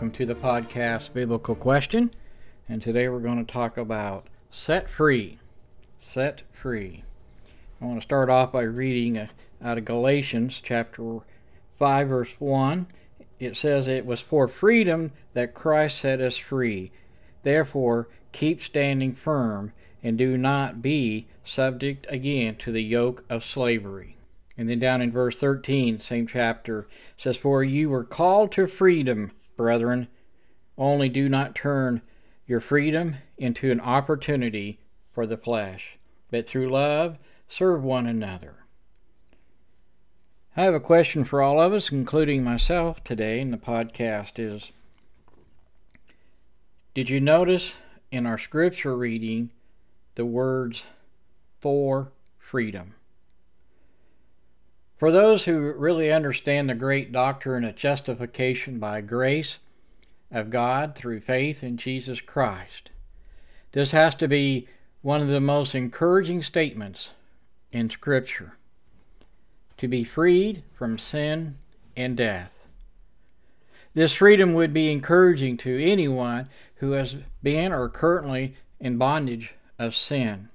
welcome to the podcast Biblical Question. And today we're going to talk about set free. Set free. I want to start off by reading uh, out of Galatians chapter 5, verse 1. It says, It was for freedom that Christ set us free. Therefore, keep standing firm and do not be subject again to the yoke of slavery. And then down in verse 13, same chapter, says, For you were called to freedom, brethren, only do not turn your freedom into an opportunity for the flesh, but through love serve one another. I have a question for all of us, including myself today in the podcast is Did you notice in our scripture reading the words for freedom? For those who really understand the great doctrine of justification by grace of God through faith in Jesus Christ, this has to be one of the most encouraging statements in Scripture to be freed from sin and death. This freedom would be encouraging to anyone who has been or currently in bondage of sin.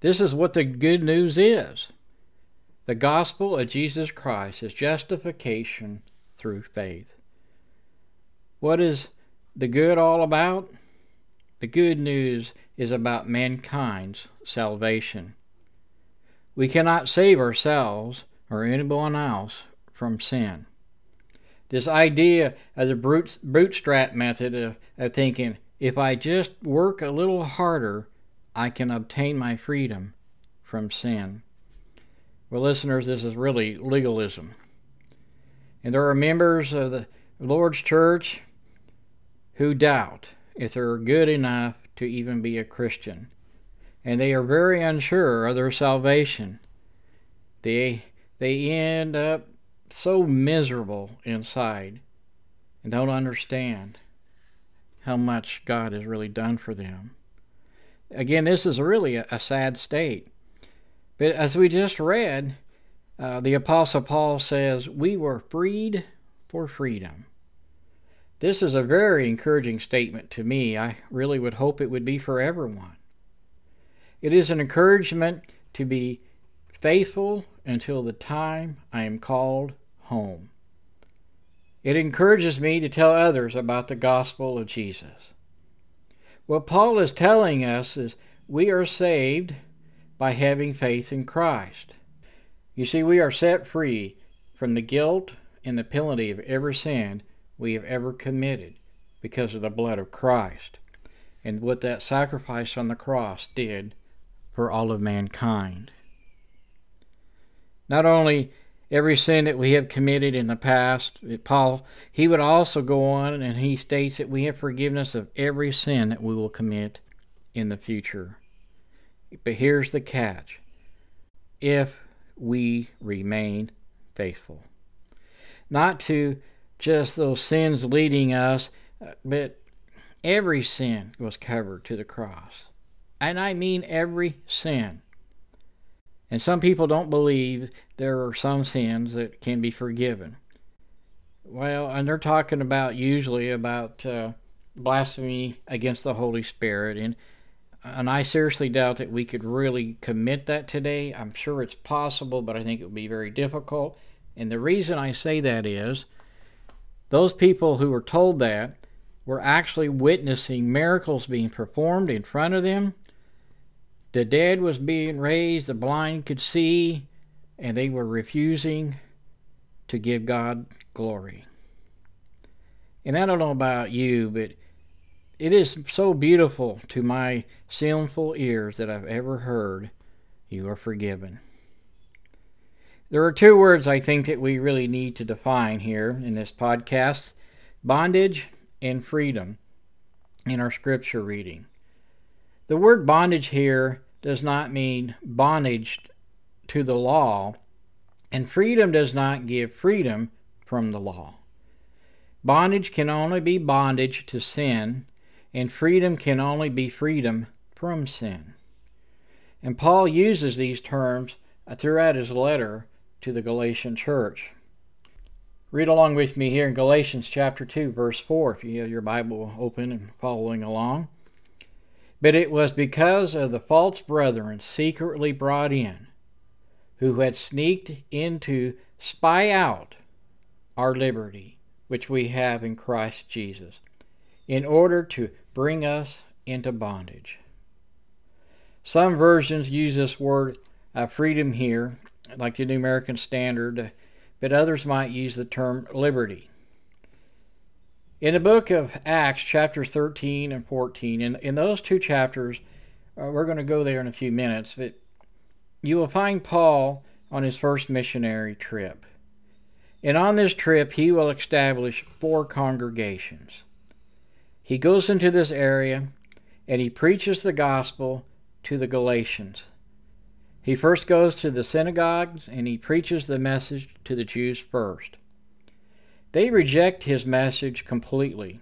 This is what the good news is. The gospel of Jesus Christ is justification through faith. What is the good all about? The good news is about mankind's salvation. We cannot save ourselves or anyone else from sin. This idea of the bootstrap method of, of thinking, if I just work a little harder, I can obtain my freedom from sin. Well, listeners, this is really legalism. And there are members of the Lord's church who doubt if they're good enough to even be a Christian. And they are very unsure of their salvation. They, they end up so miserable inside and don't understand how much God has really done for them. Again, this is really a, a sad state. But as we just read, uh, the Apostle Paul says, We were freed for freedom. This is a very encouraging statement to me. I really would hope it would be for everyone. It is an encouragement to be faithful until the time I am called home. It encourages me to tell others about the gospel of Jesus. What Paul is telling us is we are saved by having faith in Christ. You see, we are set free from the guilt and the penalty of every sin we have ever committed because of the blood of Christ and what that sacrifice on the cross did for all of mankind. Not only every sin that we have committed in the past, Paul, he would also go on and he states that we have forgiveness of every sin that we will commit in the future. But here's the catch if we remain faithful. Not to just those sins leading us, but every sin was covered to the cross. And I mean every sin. And some people don't believe there are some sins that can be forgiven. Well, and they're talking about usually about uh, blasphemy against the Holy Spirit. And and I seriously doubt that we could really commit that today. I'm sure it's possible, but I think it would be very difficult. And the reason I say that is those people who were told that were actually witnessing miracles being performed in front of them. The dead was being raised, the blind could see, and they were refusing to give God glory. And I don't know about you, but it is so beautiful to my sinful ears that I've ever heard, You are forgiven. There are two words I think that we really need to define here in this podcast bondage and freedom in our scripture reading. The word bondage here does not mean bondage to the law, and freedom does not give freedom from the law. Bondage can only be bondage to sin and freedom can only be freedom from sin. And Paul uses these terms throughout his letter to the Galatian church. Read along with me here in Galatians chapter 2, verse 4, if you have your Bible open and following along. But it was because of the false brethren secretly brought in, who had sneaked in to spy out our liberty, which we have in Christ Jesus, in order to bring us into bondage. Some versions use this word uh, freedom here, like the New American Standard but others might use the term liberty. In the book of Acts, chapters 13 and 14, in, in those two chapters, uh, we're going to go there in a few minutes, but you will find Paul on his first missionary trip. And on this trip, he will establish four congregations. He goes into this area and he preaches the gospel to the Galatians. He first goes to the synagogues and he preaches the message to the Jews first. They reject his message completely.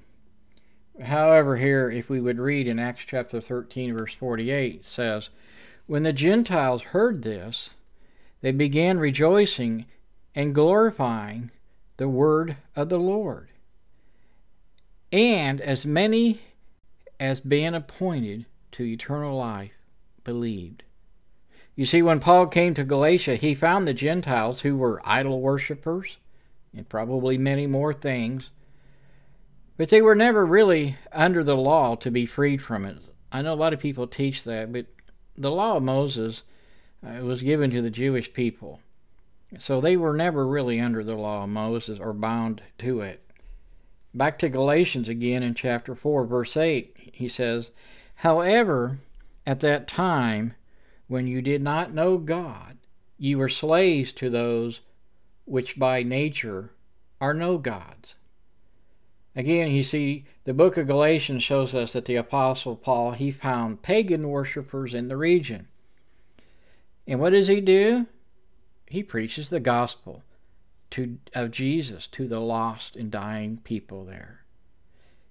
However, here, if we would read in Acts chapter 13, verse 48, it says, When the Gentiles heard this, they began rejoicing and glorifying the word of the Lord. And as many as being appointed to eternal life believed. You see, when Paul came to Galatia, he found the Gentiles who were idol worshippers and probably many more things, but they were never really under the law to be freed from it. I know a lot of people teach that, but the law of Moses uh, was given to the Jewish people. So they were never really under the law of Moses or bound to it. Back to Galatians again in chapter 4, verse 8, he says, However, at that time, when you did not know God, you were slaves to those which by nature are no gods. Again, you see, the book of Galatians shows us that the Apostle Paul, he found pagan worshippers in the region. And what does he do? He preaches the gospel to, of Jesus to the lost and dying people there.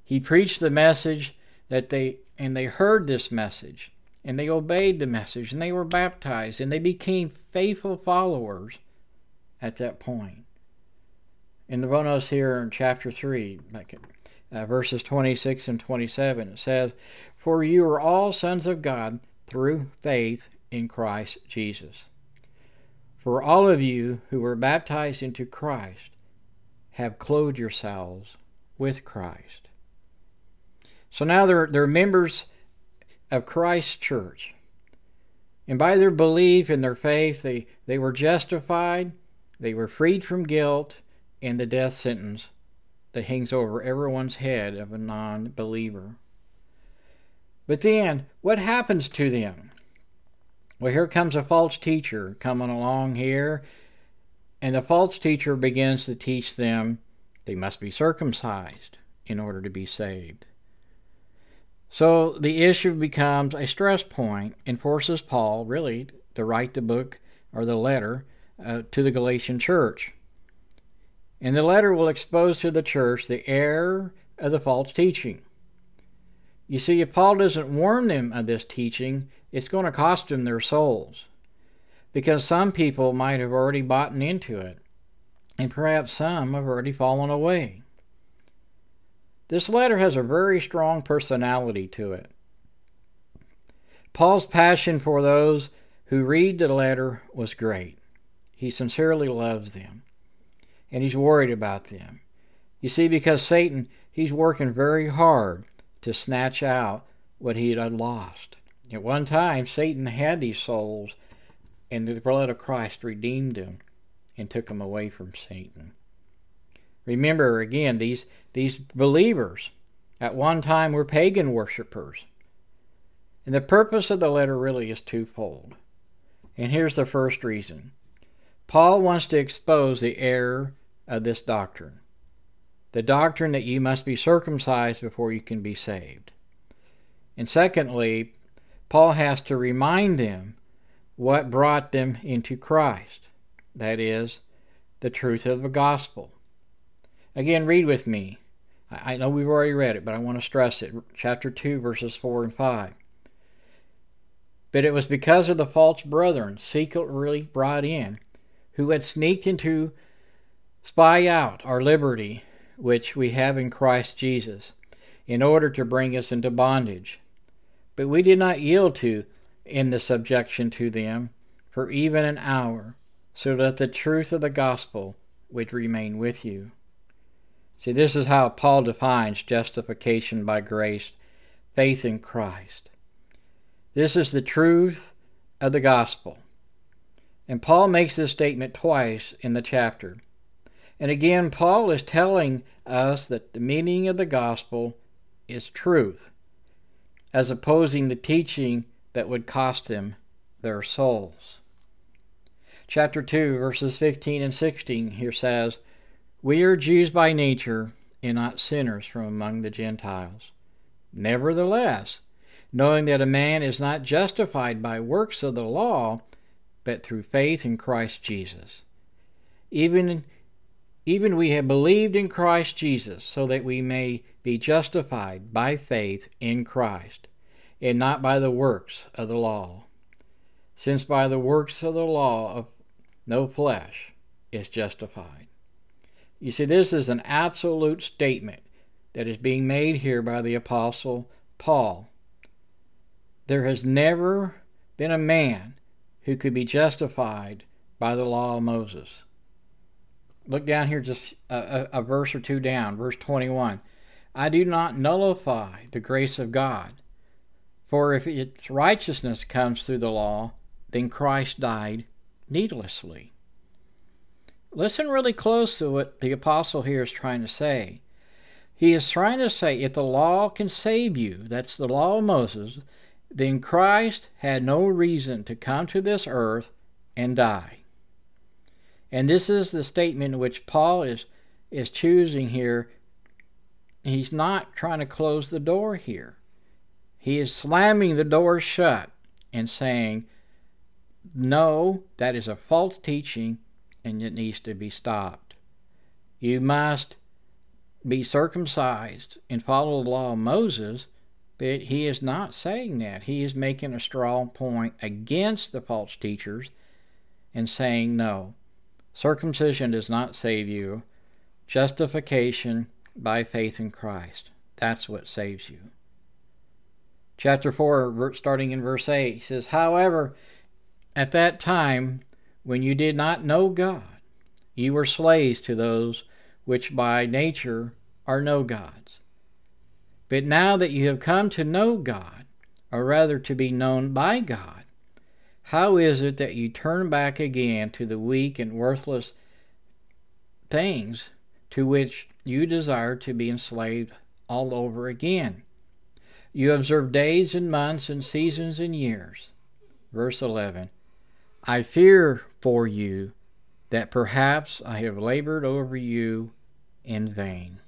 He preached the message that they, and they heard this message and they obeyed the message and they were baptized and they became faithful followers at that point. In the bonus here in chapter 3, uh, verses 26 and 27, it says, For you are all sons of God through faith in Christ Jesus. For all of you who were baptized into Christ have clothed yourselves with Christ. So now they're, they're members of Christ's church. And by their belief and their faith, they, they were justified, they were freed from guilt and the death sentence that hangs over everyone's head of a non believer. But then, what happens to them? Well, here comes a false teacher coming along here, and the false teacher begins to teach them they must be circumcised in order to be saved. So the issue becomes a stress point and forces Paul, really, to write the book or the letter uh, to the Galatian church. And the letter will expose to the church the error of the false teaching. You see, if Paul doesn't warn them of this teaching, it's going to cost them their souls. Because some people might have already bought into it, and perhaps some have already fallen away. This letter has a very strong personality to it. Paul's passion for those who read the letter was great. He sincerely loves them, and he's worried about them. You see, because Satan, he's working very hard to snatch out what he had lost. At one time, Satan had these souls, and the blood of Christ redeemed them and took them away from Satan. Remember again, these, these believers at one time were pagan worshippers. And the purpose of the letter really is twofold. And here's the first reason Paul wants to expose the error of this doctrine the doctrine that you must be circumcised before you can be saved. And secondly, Paul has to remind them what brought them into Christ that is, the truth of the gospel. Again, read with me. I know we've already read it, but I want to stress it. Chapter 2, verses 4 and 5. But it was because of the false brethren secretly brought in, who had sneaked into spy out our liberty which we have in Christ Jesus in order to bring us into bondage. But we did not yield to in the subjection to them for even an hour, so that the truth of the gospel would remain with you. See, this is how Paul defines justification by grace, faith in Christ. This is the truth of the gospel. And Paul makes this statement twice in the chapter. And again, Paul is telling us that the meaning of the gospel is truth, as opposing the teaching that would cost them their souls. Chapter 2, verses 15 and 16 here says, We are Jews by nature, and not sinners from among the Gentiles. Nevertheless, knowing that a man is not justified by works of the law, but through faith in Christ Jesus. Even, even we have believed in Christ Jesus, so that we may be justified by faith in Christ, and not by the works of the law. Since by the works of the law of no flesh is justified. You see, this is an absolute statement that is being made here by the Apostle Paul. There has never been a man who could be justified by the law of Moses. Look down here, just a, a, a verse or two down, verse 21. I do not nullify the grace of God, for if its righteousness comes through the law, then Christ died needlessly. Listen really close to what the apostle here is trying to say. He is trying to say if the law can save you, that's the law of Moses, then Christ had no reason to come to this earth and die. And this is the statement which Paul is, is choosing here. He's not trying to close the door here. He is slamming the door shut and saying, No, that is a false teaching and it needs to be stopped. You must be circumcised and follow the law of Moses but he is not saying that. He is making a strong point against the false teachers and saying, no, circumcision does not save you. Justification by faith in Christ. That's what saves you. Chapter 4, starting in verse 8, he says, However, at that time, when you did not know God, you were slaves to those which by nature are no gods. But now that you have come to know God, or rather to be known by God, how is it that you turn back again to the weak and worthless things to which you desire to be enslaved all over again? You observe days and months and seasons and years. Verse 11 I fear for you that perhaps I have labored over you in vain.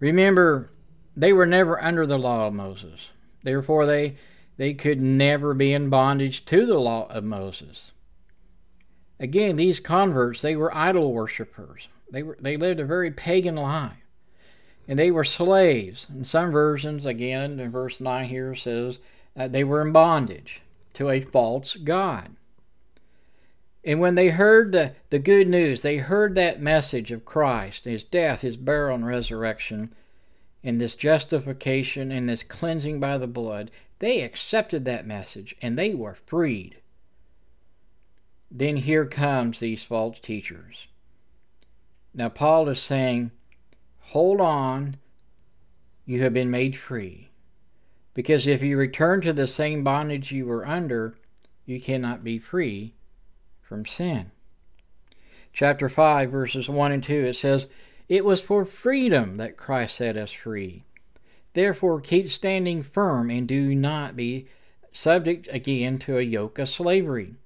Remember, they were never under the law of Moses. Therefore, they, they could never be in bondage to the law of Moses. Again, these converts, they were idol worshippers. They, were, they lived a very pagan life. And they were slaves. In some versions, again, in verse 9 here says, uh, they were in bondage to a false God. And when they heard the, the good news, they heard that message of Christ, his death, his burial, and resurrection, and this justification and this cleansing by the blood, they accepted that message and they were freed. Then here comes these false teachers. Now Paul is saying, hold on, you have been made free. Because if you return to the same bondage you were under, you cannot be free from sin. Chapter 5, verses 1 and 2, it says, It was for freedom that Christ set us free. Therefore, keep standing firm and do not be subject again to a yoke of slavery.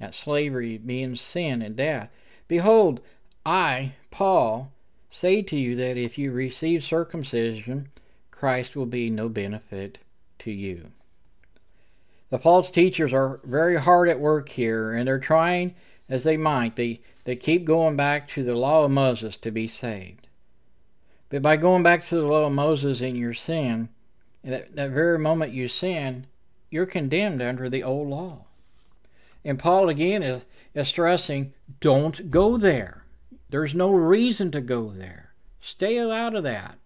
That slavery being sin and death. Behold, I, Paul, say to you that if you receive circumcision, Christ will be no benefit to you. The false teachers are very hard at work here, and they're trying as they might. They, they keep going back to the law of Moses to be saved. But by going back to the law of Moses in your sin, that, that very moment you sin, you're condemned under the old law. And Paul again is, is stressing don't go there. There's no reason to go there. Stay out of that.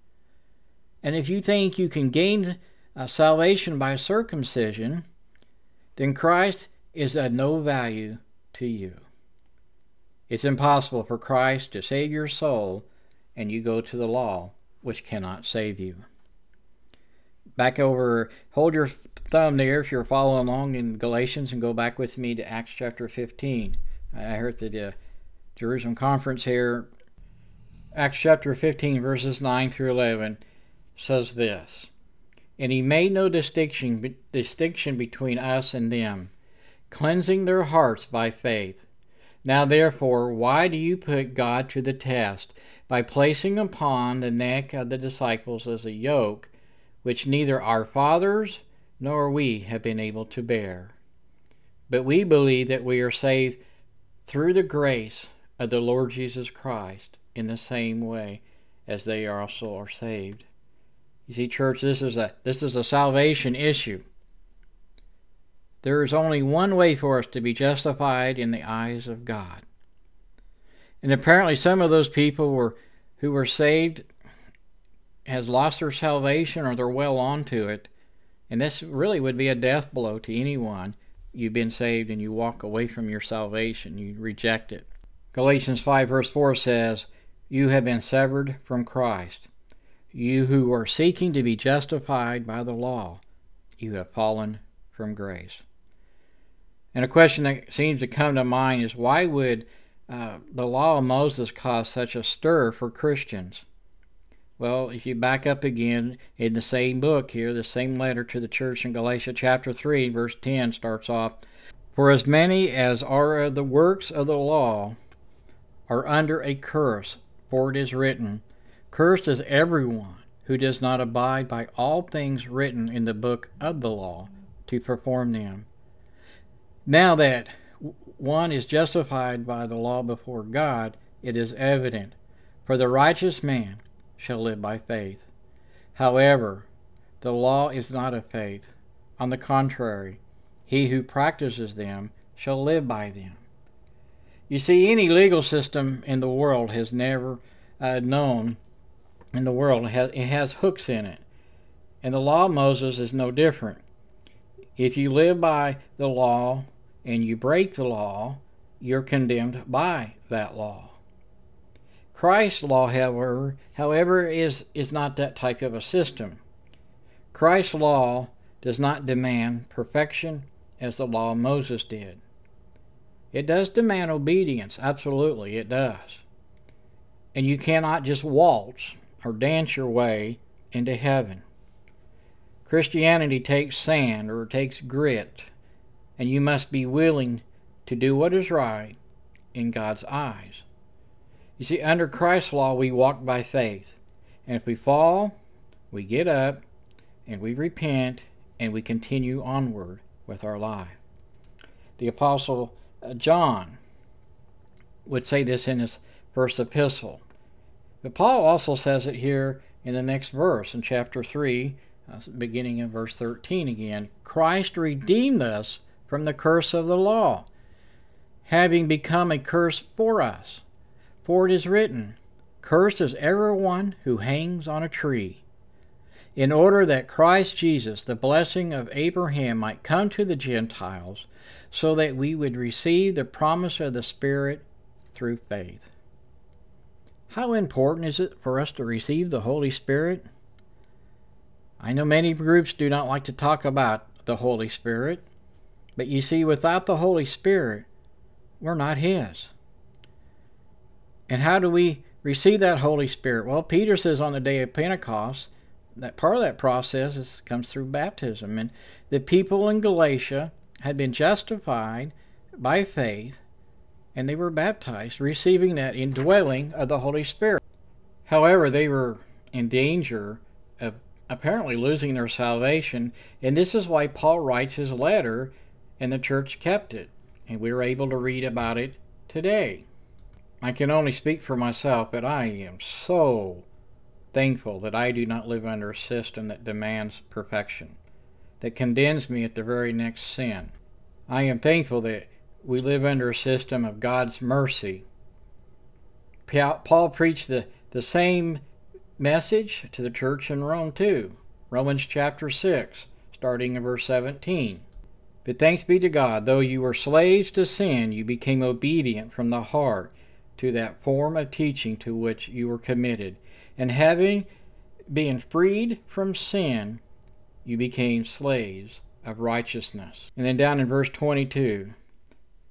And if you think you can gain uh, salvation by circumcision, then Christ is of no value to you. It's impossible for Christ to save your soul, and you go to the law, which cannot save you. Back over, hold your thumb there if you're following along in Galatians and go back with me to Acts chapter 15. I heard that. uh, Jerusalem conference here. Acts chapter 15, verses 9 through 11 says this And he made no distinction, distinction between us and them, cleansing their hearts by faith. Now therefore, why do you put God to the test by placing upon the neck of the disciples as a yoke which neither our fathers nor we have been able to bear? But we believe that we are saved through the grace of the Lord Jesus Christ in the same way as they also are saved. You see, church, this is a this is a salvation issue. There is only one way for us to be justified in the eyes of God. And apparently some of those people were who were saved has lost their salvation or they're well on to it. And this really would be a death blow to anyone. You've been saved and you walk away from your salvation, you reject it. Galatians 5 verse 4 says, You have been severed from Christ. You who are seeking to be justified by the law, you have fallen from grace. And a question that seems to come to mind is why would uh, the law of Moses cause such a stir for Christians? Well, if you back up again in the same book here, the same letter to the church in Galatia chapter 3, verse 10 starts off For as many as are of the works of the law are under a curse, for it is written, Cursed is everyone who does not abide by all things written in the book of the law to perform them. Now that one is justified by the law before God, it is evident, for the righteous man shall live by faith. However, the law is not of faith. On the contrary, he who practices them shall live by them. You see, any legal system in the world has never uh, known in the world it has, it has hooks in it, and the law of Moses is no different. If you live by the law and you break the law, you're condemned by that law. Christ's law, however, however is, is not that type of a system. Christ's law does not demand perfection as the law of Moses did. It does demand obedience, absolutely, it does. And you cannot just waltz or dance your way into heaven. Christianity takes sand or takes grit and you must be willing to do what is right in God's eyes. You see, under Christ's law, we walk by faith. And if we fall, we get up and we repent and we continue onward with our life. The Apostle John would say this in his first epistle. But Paul also says it here in the next verse, in chapter 3, uh, beginning in verse 13 again. Christ redeemed us from the curse of the law, having become a curse for us. For it is written, Cursed is everyone who hangs on a tree, in order that Christ Jesus, the blessing of Abraham, might come to the Gentiles, so that we would receive the promise of the Spirit through faith. How important is it for us to receive the Holy Spirit? I know many groups do not like to talk about the Holy Spirit. But you see, without the Holy Spirit, we're not His. And how do we receive that Holy Spirit? Well, Peter says on the day of Pentecost that part of that process is, comes through baptism. And the people in Galatia had been justified by faith and they were baptized, receiving that indwelling of the Holy Spirit. However, they were in danger of apparently losing their salvation, and this is why Paul writes his letter and the church kept it, and we are able to read about it today. I can only speak for myself, but I am so thankful that I do not live under a system that demands perfection, that condemns me at the very next sin. I am thankful that we live under a system of God's mercy. Paul preached the, the same message to the church in Rome, too. Romans chapter 6, starting in verse 17. But thanks be to God, though you were slaves to sin, you became obedient from the heart to that form of teaching to which you were committed. And having been freed from sin, you became slaves of righteousness. And then down in verse 22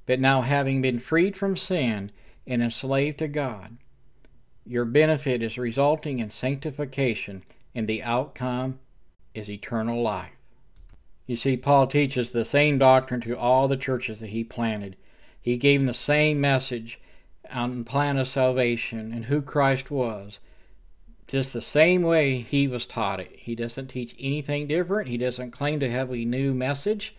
But now, having been freed from sin and enslaved to God, your benefit is resulting in sanctification, and the outcome is eternal life. You see, Paul teaches the same doctrine to all the churches that he planted. He gave them the same message on the plan of salvation and who Christ was just the same way he was taught it. He doesn't teach anything different. He doesn't claim to have a new message.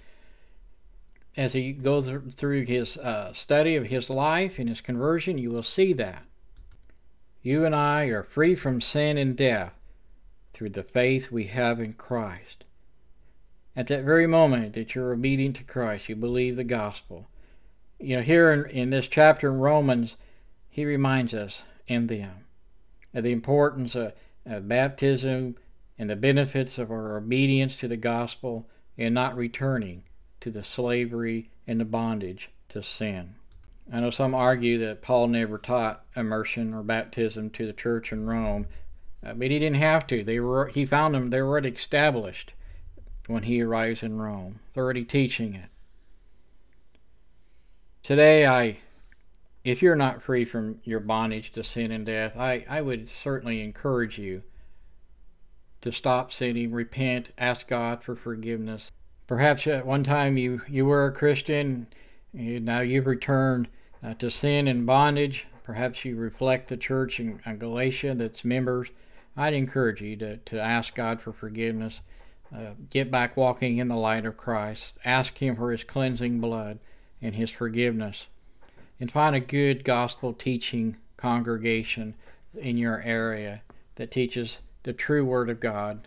As he goes through his uh, study of his life and his conversion, you will see that. You and I are free from sin and death through the faith we have in Christ. At that very moment that you're obedient to Christ, you believe the gospel. You know, here in, in this chapter in Romans, he reminds us in them the importance of, of baptism and the benefits of our obedience to the gospel and not returning to the slavery and the bondage to sin. I know some argue that Paul never taught immersion or baptism to the church in Rome, uh, but he didn't have to. They were he found them they were already established when he arrives in Rome. They're already teaching it. Today I if you're not free from your bondage to sin and death, I, I would certainly encourage you to stop sinning, repent, ask God for forgiveness. Perhaps at one time you, you were a Christian, and now you've returned uh, to sin and bondage. Perhaps you reflect the church in, in Galatia that's members. I'd encourage you to, to ask God for forgiveness. Uh, get back walking in the light of Christ. Ask Him for His cleansing blood and His forgiveness and find a good gospel teaching congregation in your area that teaches the true Word of God.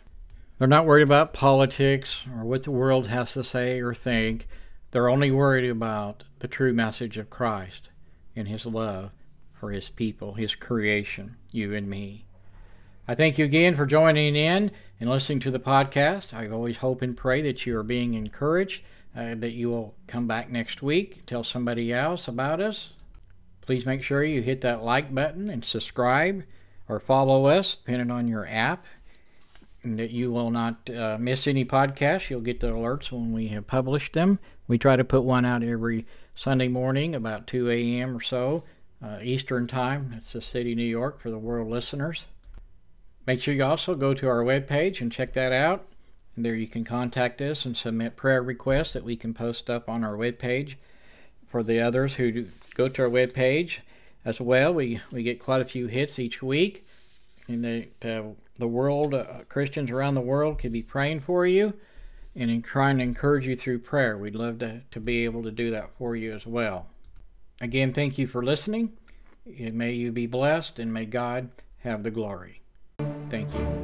They're not worried about politics or what the world has to say or think. They're only worried about the true message of Christ and His love for His people, His creation, you and me. I thank you again for joining in and listening to the podcast. I always hope and pray that you are being encouraged uh, that you will come back next week, tell somebody else about us. Please make sure you hit that like button and subscribe or follow us, depending on your app, and that you will not uh, miss any podcasts. You'll get the alerts when we have published them. We try to put one out every Sunday morning about 2 a.m. or so, uh, Eastern Time. That's the city, New York, for the world listeners. Make sure you also go to our webpage and check that out. And there you can contact us and submit prayer requests that we can post up on our webpage. For the others who go to our webpage as well, we, we get quite a few hits each week. And the, uh, the world, uh, Christians around the world, could be praying for you and in trying to encourage you through prayer. We'd love to, to be able to do that for you as well. Again, thank you for listening. And may you be blessed and may God have the glory. Thank you.